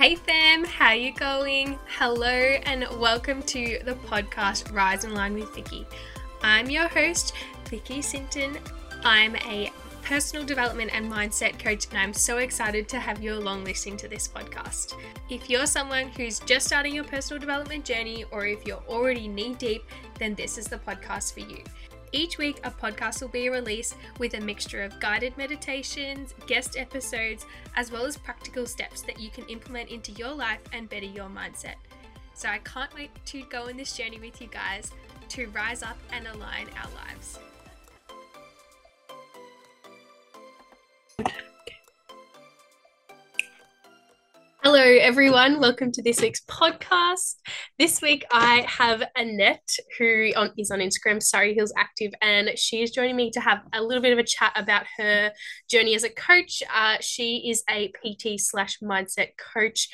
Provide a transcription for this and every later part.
Hey fam, how you going? Hello and welcome to the podcast Rise and Align with Vicky. I'm your host, Vicky Sinton. I'm a personal development and mindset coach, and I'm so excited to have you along listening to this podcast. If you're someone who's just starting your personal development journey, or if you're already knee deep, then this is the podcast for you. Each week, a podcast will be released with a mixture of guided meditations, guest episodes, as well as practical steps that you can implement into your life and better your mindset. So, I can't wait to go on this journey with you guys to rise up and align our lives. Hello, everyone. Welcome to this week's podcast. This week, I have Annette, who on, is on Instagram, Surrey Hills Active, and she is joining me to have a little bit of a chat about her journey as a coach. Uh, she is a PT slash mindset coach,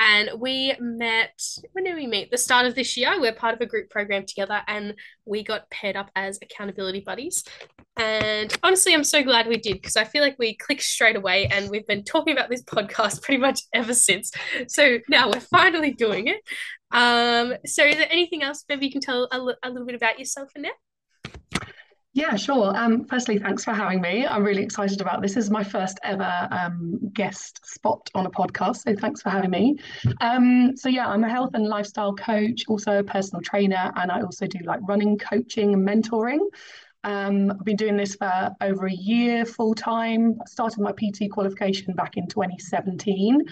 and we met, when did we meet? The start of this year. We're part of a group program together and we got paired up as accountability buddies. And honestly, I'm so glad we did because I feel like we clicked straight away and we've been talking about this podcast pretty much ever since. So now we're finally doing it. Um, so is there anything else maybe you can tell a, a little bit about yourself, Annette? Yeah, sure. Um, firstly, thanks for having me. I'm really excited about this. this is my first ever um, guest spot on a podcast, so thanks for having me. Um, so yeah, I'm a health and lifestyle coach, also a personal trainer, and I also do like running coaching and mentoring. Um, I've been doing this for over a year full time. I started my PT qualification back in 2017.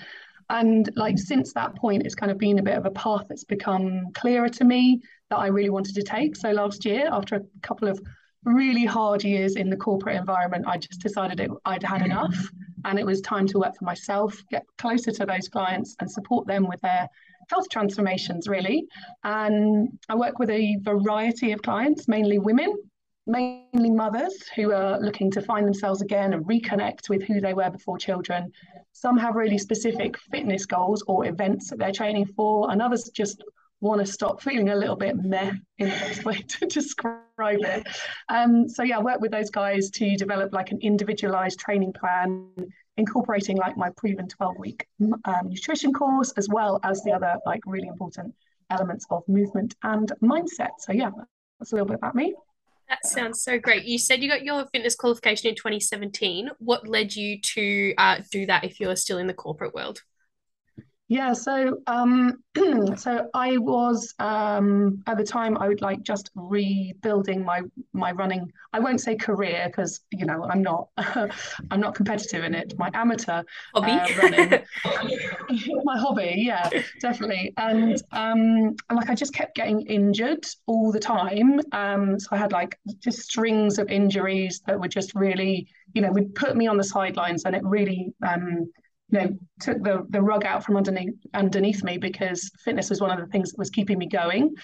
And like since that point, it's kind of been a bit of a path that's become clearer to me that I really wanted to take. So last year, after a couple of really hard years in the corporate environment, I just decided it, I'd had mm-hmm. enough and it was time to work for myself, get closer to those clients and support them with their health transformations, really. And I work with a variety of clients, mainly women, mainly mothers who are looking to find themselves again and reconnect with who they were before children. Some have really specific fitness goals or events that they're training for, and others just want to stop feeling a little bit meh in the best way to describe it. Um, so yeah, I work with those guys to develop like an individualized training plan, incorporating like my proven 12 week um, nutrition course, as well as the other like really important elements of movement and mindset. So yeah, that's a little bit about me. That sounds so great. You said you got your fitness qualification in 2017. What led you to uh, do that if you're still in the corporate world? Yeah, so um, so I was um, at the time I would like just rebuilding my my running. I won't say career because you know I'm not I'm not competitive in it. My amateur hobby uh, running, my hobby, yeah, definitely. And um, like I just kept getting injured all the time. Um, so I had like just strings of injuries that were just really, you know, would put me on the sidelines, and it really um you know took the the rug out from underneath underneath me because fitness was one of the things that was keeping me going.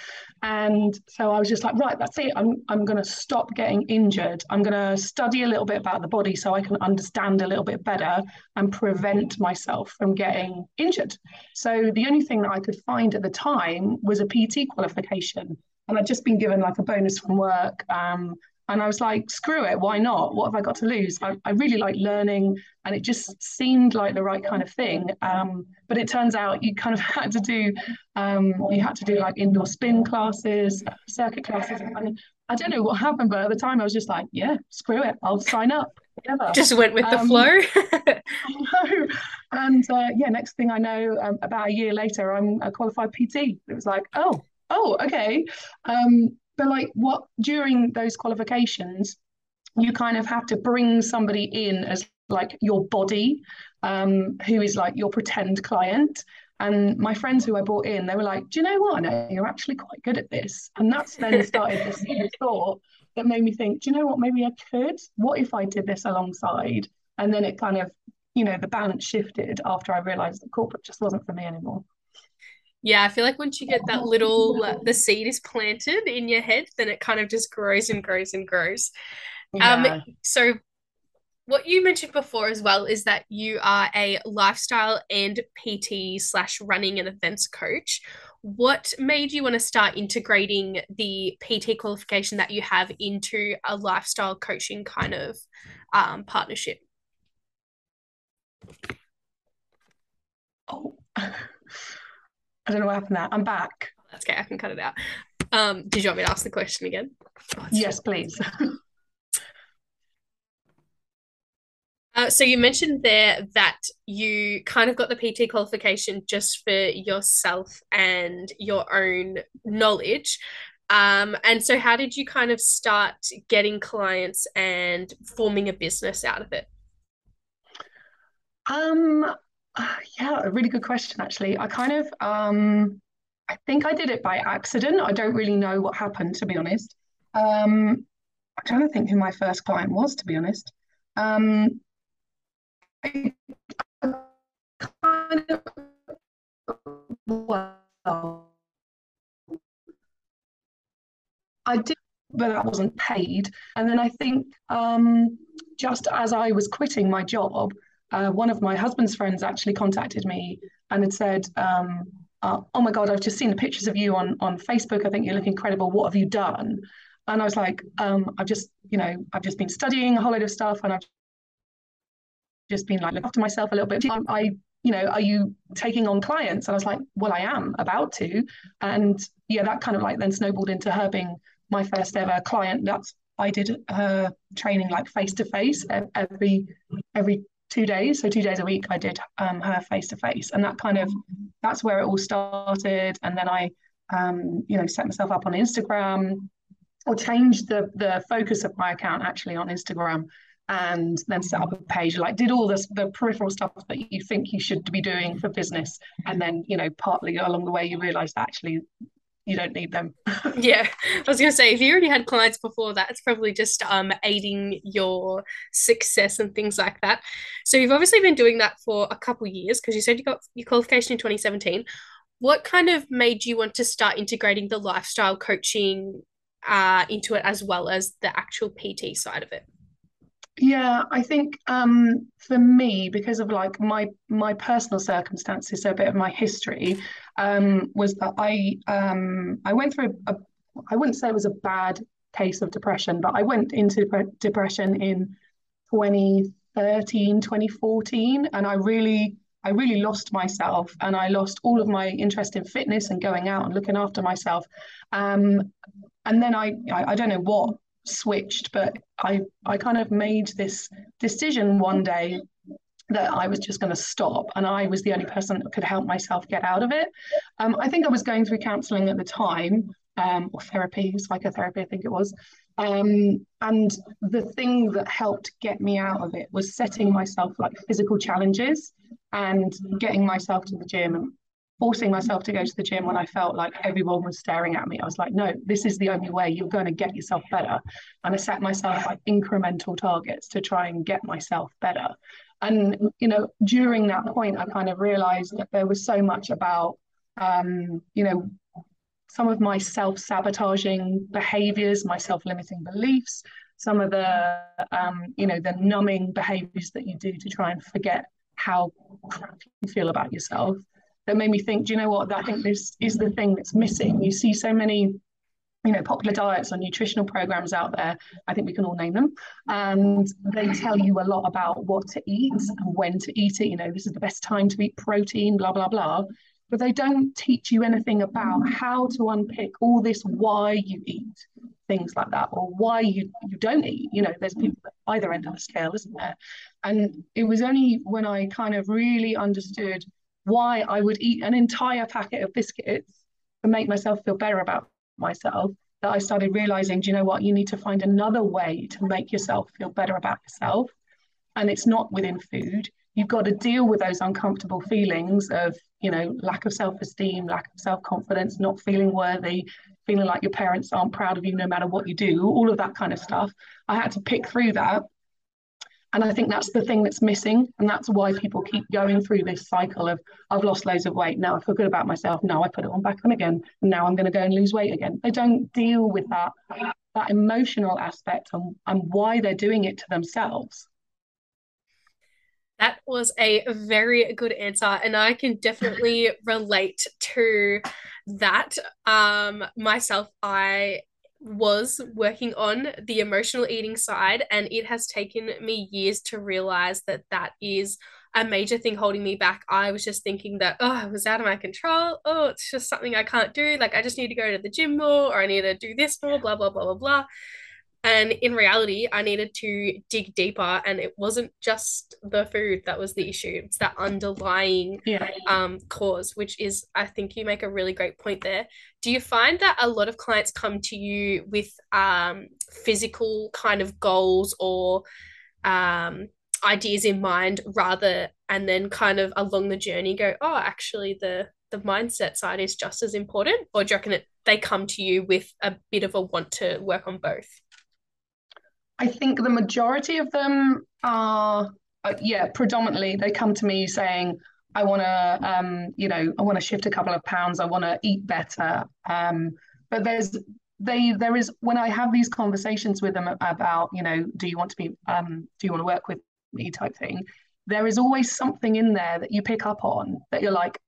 And so I was just like right that's it. I'm I'm going to stop getting injured. I'm going to study a little bit about the body so I can understand a little bit better and prevent myself from getting injured. So the only thing that I could find at the time was a PT qualification. And I'd just been given like a bonus from work um, and I was like, screw it, why not? What have I got to lose? I, I really like learning, and it just seemed like the right kind of thing. Um, but it turns out you kind of had to do, um, you had to do like indoor spin classes, circuit classes. And I don't know what happened, but at the time I was just like, yeah, screw it, I'll sign up. Whatever. Just went with the um, flow. and uh, yeah, next thing I know, um, about a year later, I'm a qualified PT. It was like, oh, oh, okay. Um, but like what during those qualifications you kind of have to bring somebody in as like your body um, who is like your pretend client and my friends who I brought in, they were like, "Do you know what? No, you're actually quite good at this." And that's then started this thought that made me think, "Do you know what? Maybe I could. What if I did this alongside?" And then it kind of, you know, the balance shifted after I realized that corporate just wasn't for me anymore. Yeah, I feel like once you get that little, uh, the seed is planted in your head, then it kind of just grows and grows and grows. Um, yeah. Um, so what you mentioned before as well is that you are a lifestyle and PT slash running and events coach. What made you want to start integrating the PT qualification that you have into a lifestyle coaching kind of um, partnership? Oh, I don't know what happened there. I'm back. That's okay. I can cut it out. Um, did you want me to ask the question again? Oh, yes, please. Uh, so you mentioned there that you kind of got the PT qualification just for yourself and your own knowledge. Um, and so how did you kind of start getting clients and forming a business out of it? Um, yeah, a really good question actually. I kind of um I think I did it by accident. I don't really know what happened to be honest. Um, I'm trying to think who my first client was to be honest. Um, I kind of well, I did, but that wasn't paid. And then I think um, just as I was quitting my job, uh, one of my husband's friends actually contacted me and had said, um, uh, "Oh my God, I've just seen the pictures of you on on Facebook. I think you look incredible. What have you done?" And I was like, um, "I've just, you know, I've just been studying a whole load of stuff, and I've just been like looking after myself a little bit. I, you know, are you taking on clients?" And I was like, "Well, I am about to." And yeah, that kind of like then snowballed into her being my first ever client. That's I did her training like face to face every every two days. So two days a week, I did um, her face to face, and that kind of that's where it all started. And then I, um, you know, set myself up on Instagram, or changed the the focus of my account actually on Instagram, and then set up a page. Like did all this the peripheral stuff that you think you should be doing for business, and then you know partly along the way you realise that actually you don't need them. yeah, I was gonna say if you already had clients before that, it's probably just um aiding your success and things like that. So you've obviously been doing that for a couple years because you said you got your qualification in 2017. What kind of made you want to start integrating the lifestyle coaching uh, into it as well as the actual PT side of it? Yeah, I think um, for me, because of like my my personal circumstances, so a bit of my history, um, was that I um, I went through a, a I wouldn't say it was a bad case of depression, but I went into depression in 2013, 2014, and I really I really lost myself, and I lost all of my interest in fitness and going out and looking after myself. Um, and then I, I I don't know what switched, but I I kind of made this decision one day that I was just going to stop, and I was the only person that could help myself get out of it. Um, I think I was going through counselling at the time, um, or therapy, psychotherapy, I think it was. Um, and the thing that helped get me out of it was setting myself like physical challenges and getting myself to the gym and forcing myself to go to the gym when I felt like everyone was staring at me. I was like, no, this is the only way you're going to get yourself better. And I set myself like incremental targets to try and get myself better. And, you know, during that point, I kind of realized that there was so much about, um, you know, some of my self sabotaging behaviors, my self limiting beliefs, some of the, um, you know, the numbing behaviors that you do to try and forget how crap you feel about yourself that made me think, do you know what? I think this is the thing that's missing. You see so many you know popular diets or nutritional programs out there. I think we can all name them. And they tell you a lot about what to eat and when to eat it. You know this is the best time to eat protein blah blah blah. But they don't teach you anything about how to unpick all this why you eat things like that or why you you don't eat. You know there's people at either end of the scale isn't there? And it was only when i kind of really understood why I would eat an entire packet of biscuits and make myself feel better about myself that I started realizing, do you know what? You need to find another way to make yourself feel better about yourself. And it's not within food. You've got to deal with those uncomfortable feelings of, you know, lack of self esteem, lack of self confidence, not feeling worthy, feeling like your parents aren't proud of you no matter what you do, all of that kind of stuff. I had to pick through that and I think that's the thing that's missing. And that's why people keep going through this cycle of I've lost loads of weight. Now I feel good about myself. Now I put it on back on again. Now I'm going to go and lose weight again. They don't deal with that that emotional aspect and, and why they're doing it to themselves. That was a very good answer, and I can definitely relate to that. Um, myself, I was working on the emotional eating side, and it has taken me years to realize that that is a major thing holding me back. I was just thinking that, oh, it was out of my control. Oh, it's just something I can't do. Like, I just need to go to the gym more or I need to do this more, blah, blah, blah, blah, blah. And in reality, I needed to dig deeper, and it wasn't just the food that was the issue. It's that underlying yeah. um, cause, which is, I think you make a really great point there. Do you find that a lot of clients come to you with um, physical kind of goals or um, ideas in mind rather, and then kind of along the journey go, oh, actually, the the mindset side is just as important, or do you reckon it, they come to you with a bit of a want to work on both? I think the majority of them are, uh, yeah, predominantly they come to me saying, I want to, um, you know, I want to shift a couple of pounds. I want to eat better. Um, but there's, they, there is when I have these conversations with them about, you know, do you want to be, um, do you want to work with me type thing. There is always something in there that you pick up on that you're like,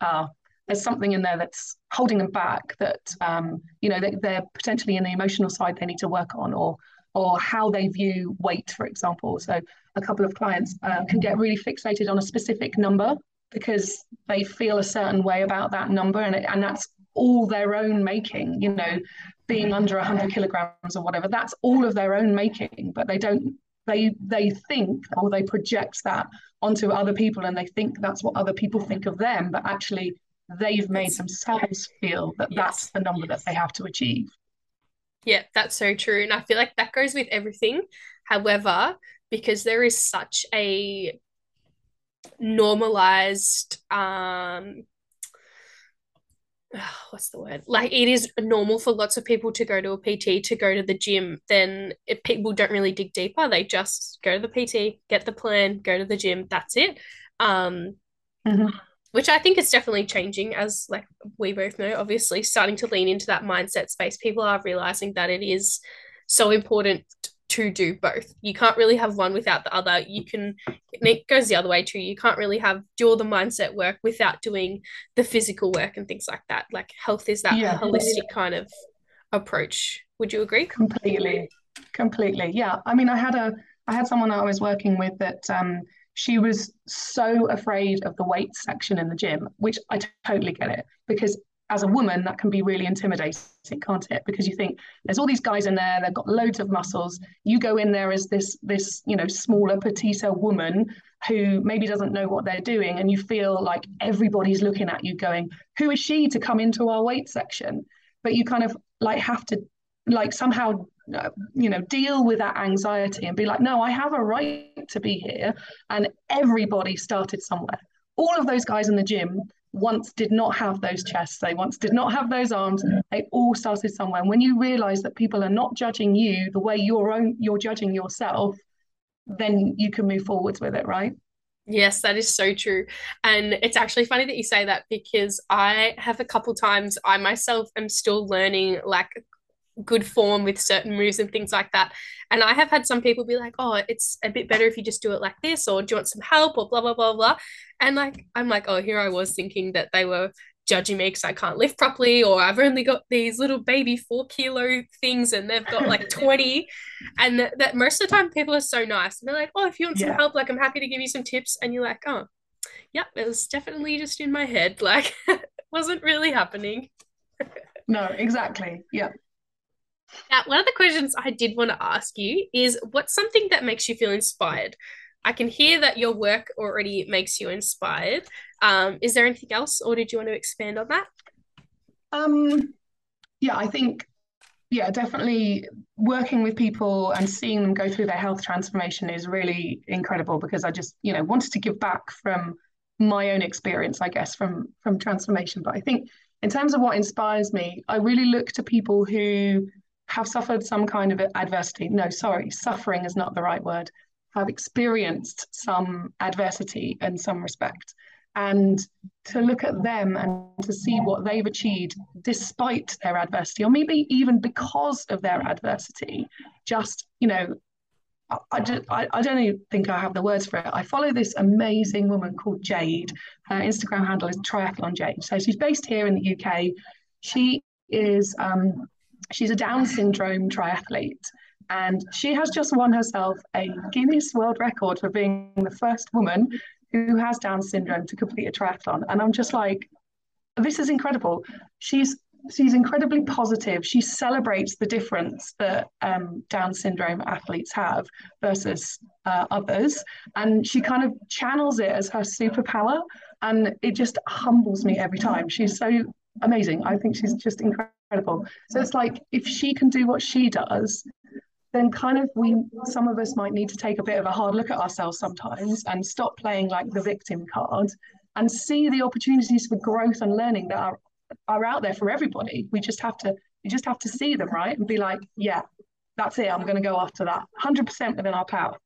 ah, there's something in there that's holding them back that um, you know they, they're potentially in the emotional side they need to work on or or how they view weight for example. So a couple of clients uh, can get really fixated on a specific number because they feel a certain way about that number and, it, and that's all their own making you know being under 100 kilograms or whatever that's all of their own making but they don't they they think or they project that onto other people and they think that's what other people think of them but actually they've made themselves feel that yes. that's the number that they have to achieve. Yeah, that's so true. And I feel like that goes with everything. However, because there is such a normalized um what's the word like it is normal for lots of people to go to a pt to go to the gym then if people don't really dig deeper they just go to the pt get the plan go to the gym that's it um mm-hmm which I think is definitely changing as like we both know, obviously starting to lean into that mindset space. People are realizing that it is so important to do both. You can't really have one without the other. You can it goes the other way too. You can't really have do all the mindset work without doing the physical work and things like that. Like health is that yeah. holistic kind of approach. Would you agree? Completely. Completely. Yeah. I mean I had a I had someone I was working with that um she was so afraid of the weight section in the gym, which I totally get it because as a woman that can be really intimidating, can't it? Because you think there's all these guys in there, they've got loads of muscles. You go in there as this this you know smaller petite woman who maybe doesn't know what they're doing, and you feel like everybody's looking at you, going, "Who is she to come into our weight section?" But you kind of like have to like somehow you know deal with that anxiety and be like no i have a right to be here and everybody started somewhere. All of those guys in the gym once did not have those chests. They once did not have those arms. They all started somewhere. And when you realize that people are not judging you the way your own you're judging yourself then you can move forwards with it right? Yes, that is so true. And it's actually funny that you say that because I have a couple times I myself am still learning like good form with certain moves and things like that. And I have had some people be like, oh, it's a bit better if you just do it like this, or do you want some help, or blah, blah, blah, blah. And like, I'm like, oh, here I was thinking that they were judging me because I can't lift properly, or I've only got these little baby four kilo things and they've got like 20. and that, that, most of the time people are so nice. And they're like, oh, if you want some help, like I'm happy to give you some tips. And you're like, oh, yeah, it was definitely just in my head. Like, wasn't really happening. no, exactly. Yeah. Now, one of the questions I did want to ask you is what's something that makes you feel inspired? I can hear that your work already makes you inspired. Um, is there anything else, or did you want to expand on that? Um, yeah, I think, yeah, definitely working with people and seeing them go through their health transformation is really incredible because I just, you know, wanted to give back from my own experience, I guess, from from transformation. But I think in terms of what inspires me, I really look to people who have suffered some kind of adversity. No, sorry, suffering is not the right word. Have experienced some adversity in some respect. And to look at them and to see what they've achieved despite their adversity, or maybe even because of their adversity, just, you know, I, just, I, I don't even think I have the words for it. I follow this amazing woman called Jade. Her Instagram handle is Triathlon Jade. So she's based here in the UK. She is um, she's a Down syndrome triathlete. And she has just won herself a Guinness World Record for being the first woman who has Down syndrome to complete a triathlon. And I'm just like, this is incredible. She's she's incredibly positive. She celebrates the difference that um, Down syndrome athletes have versus uh, others, and she kind of channels it as her superpower, and it just humbles me every time. She's so amazing. I think she's just incredible. So it's like if she can do what she does, then kind of we some of us might need to take a bit of a hard look at ourselves sometimes and stop playing like the victim card and see the opportunities for growth and learning that are are out there for everybody. We just have to you just have to see them right and be like, yeah, that's it. I'm going to go after that. 100% within our power.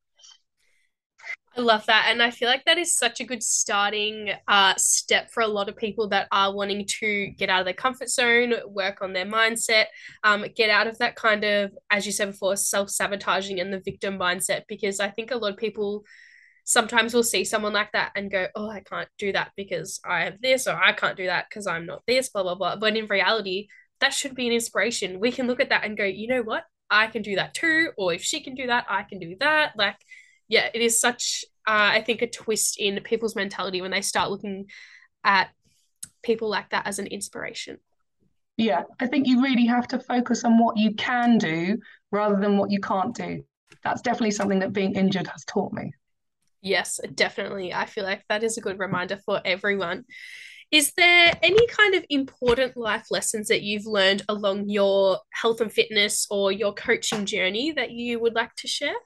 I love that. And I feel like that is such a good starting uh, step for a lot of people that are wanting to get out of their comfort zone, work on their mindset, um, get out of that kind of, as you said before, self sabotaging and the victim mindset. Because I think a lot of people sometimes will see someone like that and go, oh, I can't do that because I have this, or I can't do that because I'm not this, blah, blah, blah. But in reality, that should be an inspiration. We can look at that and go, you know what? I can do that too. Or if she can do that, I can do that. Like, yeah, it is such, uh, I think, a twist in people's mentality when they start looking at people like that as an inspiration. Yeah, I think you really have to focus on what you can do rather than what you can't do. That's definitely something that being injured has taught me. Yes, definitely. I feel like that is a good reminder for everyone. Is there any kind of important life lessons that you've learned along your health and fitness or your coaching journey that you would like to share?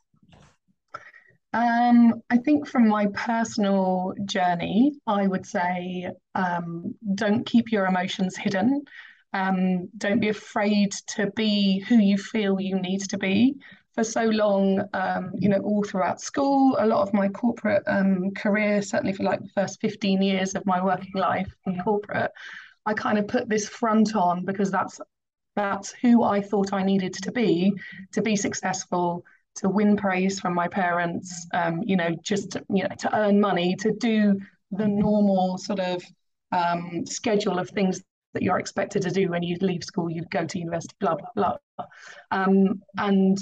Um, I think from my personal journey, I would say um, don't keep your emotions hidden. Um, don't be afraid to be who you feel you need to be. For so long, um, you know, all throughout school, a lot of my corporate um, career, certainly for like the first 15 years of my working life in corporate, I kind of put this front on because that's that's who I thought I needed to be to be successful, to win praise from my parents, um, you know, just to, you know to earn money, to do the normal sort of um, schedule of things that you're expected to do when you leave school. You go to university, blah blah blah, um, and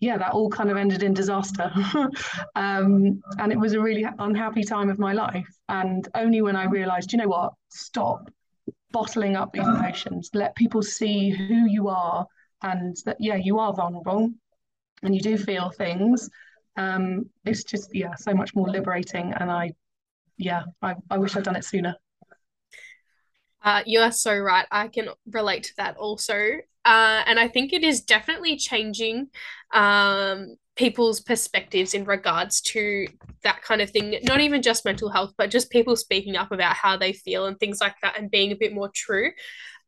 yeah, that all kind of ended in disaster. um, and it was a really unhappy time of my life. And only when I realized, you know what, stop bottling up these emotions, let people see who you are and that, yeah, you are vulnerable and you do feel things, um, it's just yeah, so much more liberating. And I, yeah, I, I wish I'd done it sooner. Uh, you are so right. I can relate to that also. Uh, and I think it is definitely changing um, people's perspectives in regards to that kind of thing. Not even just mental health, but just people speaking up about how they feel and things like that and being a bit more true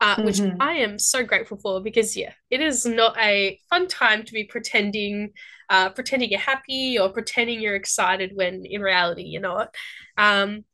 uh, mm-hmm. which I am so grateful for because yeah, it is not a fun time to be pretending, uh, pretending you're happy or pretending you're excited when in reality you're not. Um,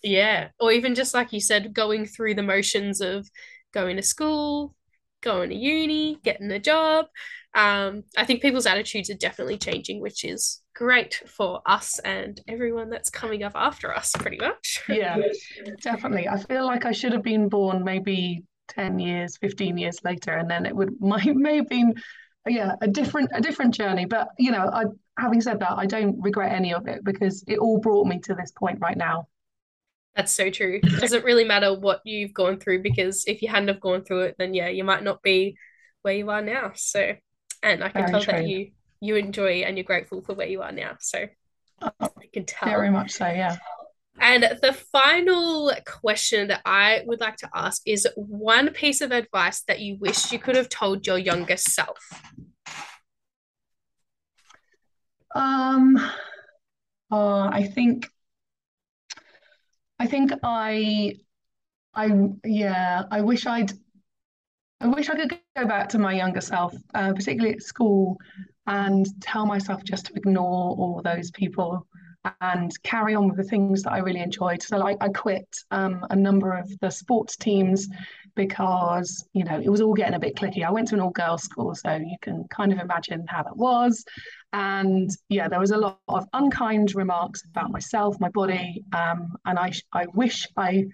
yeah, or even just like you said, going through the motions of going to school, going to uni, getting a job. Um, I think people's attitudes are definitely changing, which is great for us and everyone that's coming up after us, pretty much. yeah, definitely. I feel like I should have been born maybe 10 years 15 years later and then it would might may have been yeah a different a different journey but you know i having said that i don't regret any of it because it all brought me to this point right now that's so true. It doesn't really matter what you've gone through? Because if you hadn't have gone through it then yeah you might not be where you are now. So and i can very tell true. that you you enjoy and you're grateful for where you are now. So oh, i can tell. very much so yeah. And the final question that I would like to ask is one piece of advice that you wish you could have told your younger self. Um, uh, I think, I think I, I yeah, I wish I'd, I wish I could go back to my younger self, uh, particularly at school, and tell myself just to ignore all those people and carry on with the things that I really enjoyed. So like I quit um, a number of the sports teams because you know it was all getting a bit clicky. I went to an all girls school, so you can kind of imagine how that was. And yeah, there was a lot of unkind remarks about myself, my body, um, and I I wish I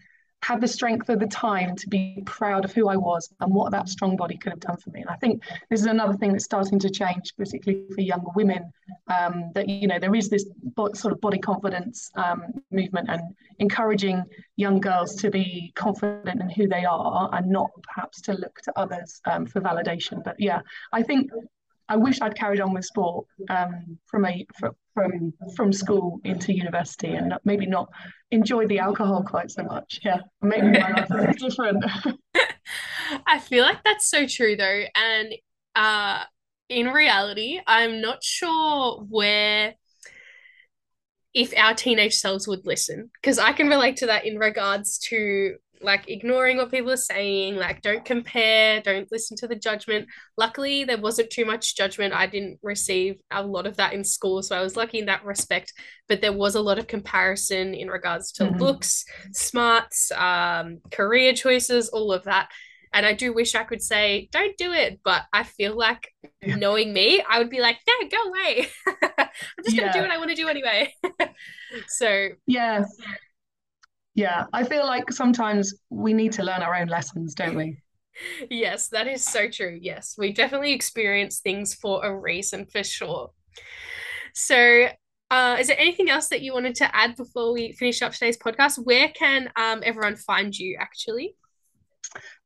had the strength of the time to be proud of who I was and what that strong body could have done for me. And I think this is another thing that's starting to change, particularly for younger women, um, that, you know, there is this sort of body confidence um, movement and encouraging young girls to be confident in who they are and not perhaps to look to others um, for validation. But yeah, I think I wish I'd carried on with sport um, from a from from school into university and maybe not enjoy the alcohol quite so much. Yeah, maybe my life is different. I feel like that's so true though, and uh, in reality, I'm not sure where if our teenage selves would listen because I can relate to that in regards to like ignoring what people are saying, like don't compare, don't listen to the judgment. Luckily, there wasn't too much judgment. I didn't receive a lot of that in school, so I was lucky in that respect. But there was a lot of comparison in regards to mm-hmm. looks, smarts, um, career choices, all of that. And I do wish I could say, don't do it. But I feel like knowing me, I would be like, yeah, go away. I'm just yeah. going to do what I want to do anyway. so, yeah. Yeah, I feel like sometimes we need to learn our own lessons, don't we? yes, that is so true. Yes, we definitely experience things for a reason for sure. So, uh, is there anything else that you wanted to add before we finish up today's podcast? Where can um, everyone find you actually?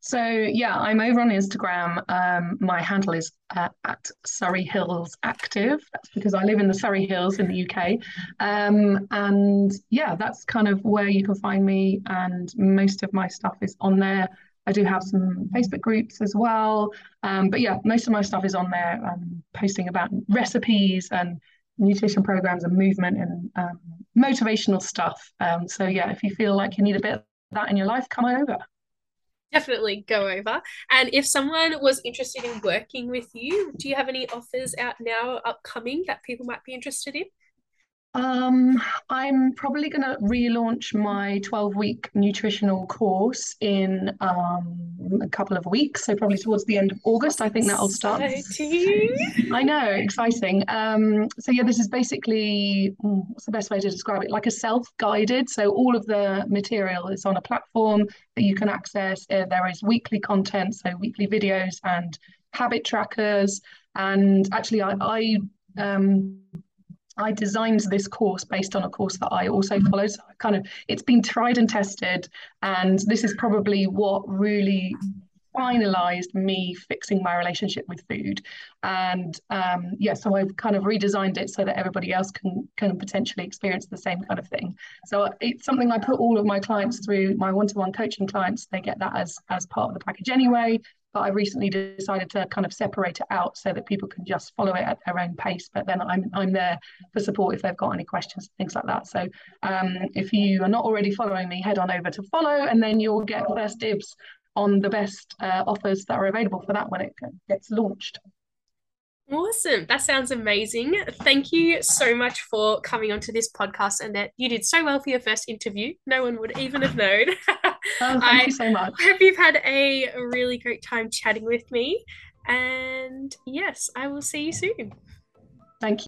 So yeah, I'm over on Instagram. Um, my handle is uh, at Surrey Hills Active. That's because I live in the Surrey Hills in the UK. Um, and yeah, that's kind of where you can find me. And most of my stuff is on there. I do have some Facebook groups as well. Um, but yeah, most of my stuff is on there, um, posting about recipes and nutrition programs and movement and um, motivational stuff. Um, so yeah, if you feel like you need a bit of that in your life, come on over definitely go over. And if someone was interested in working with you, do you have any offers out now upcoming that people might be interested in? Um, I'm probably going to relaunch my 12 week nutritional course in um, a couple of weeks. So, probably towards the end of August, I think that'll start. Exciting. I know, exciting. Um, so, yeah, this is basically hmm, what's the best way to describe it? Like a self guided. So, all of the material is on a platform that you can access. Uh, there is weekly content, so weekly videos and habit trackers. And actually, I, I um, I designed this course based on a course that I also followed. So I kind of it's been tried and tested, and this is probably what really finalized me fixing my relationship with food. And um, yeah, so I've kind of redesigned it so that everybody else can can potentially experience the same kind of thing. So it's something I put all of my clients through. My one-to-one coaching clients, they get that as as part of the package anyway but I recently decided to kind of separate it out so that people can just follow it at their own pace. But then I'm I'm there for support if they've got any questions, things like that. So um, if you are not already following me, head on over to follow, and then you'll get first dibs on the best uh, offers that are available for that when it gets launched. Awesome. That sounds amazing. Thank you so much for coming onto this podcast and that you did so well for your first interview. No one would even have known. Oh, thank I you so much. I hope you've had a really great time chatting with me. And yes, I will see you soon. Thank you.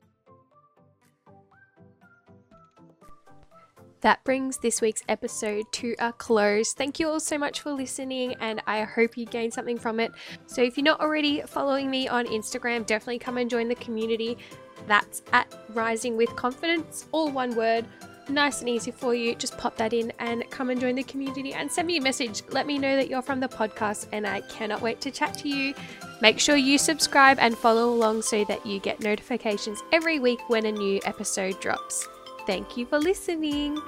That brings this week's episode to a close. Thank you all so much for listening, and I hope you gained something from it. So, if you're not already following me on Instagram, definitely come and join the community. That's at Rising with Confidence, all one word. Nice and easy for you. Just pop that in and come and join the community and send me a message. Let me know that you're from the podcast, and I cannot wait to chat to you. Make sure you subscribe and follow along so that you get notifications every week when a new episode drops. Thank you for listening.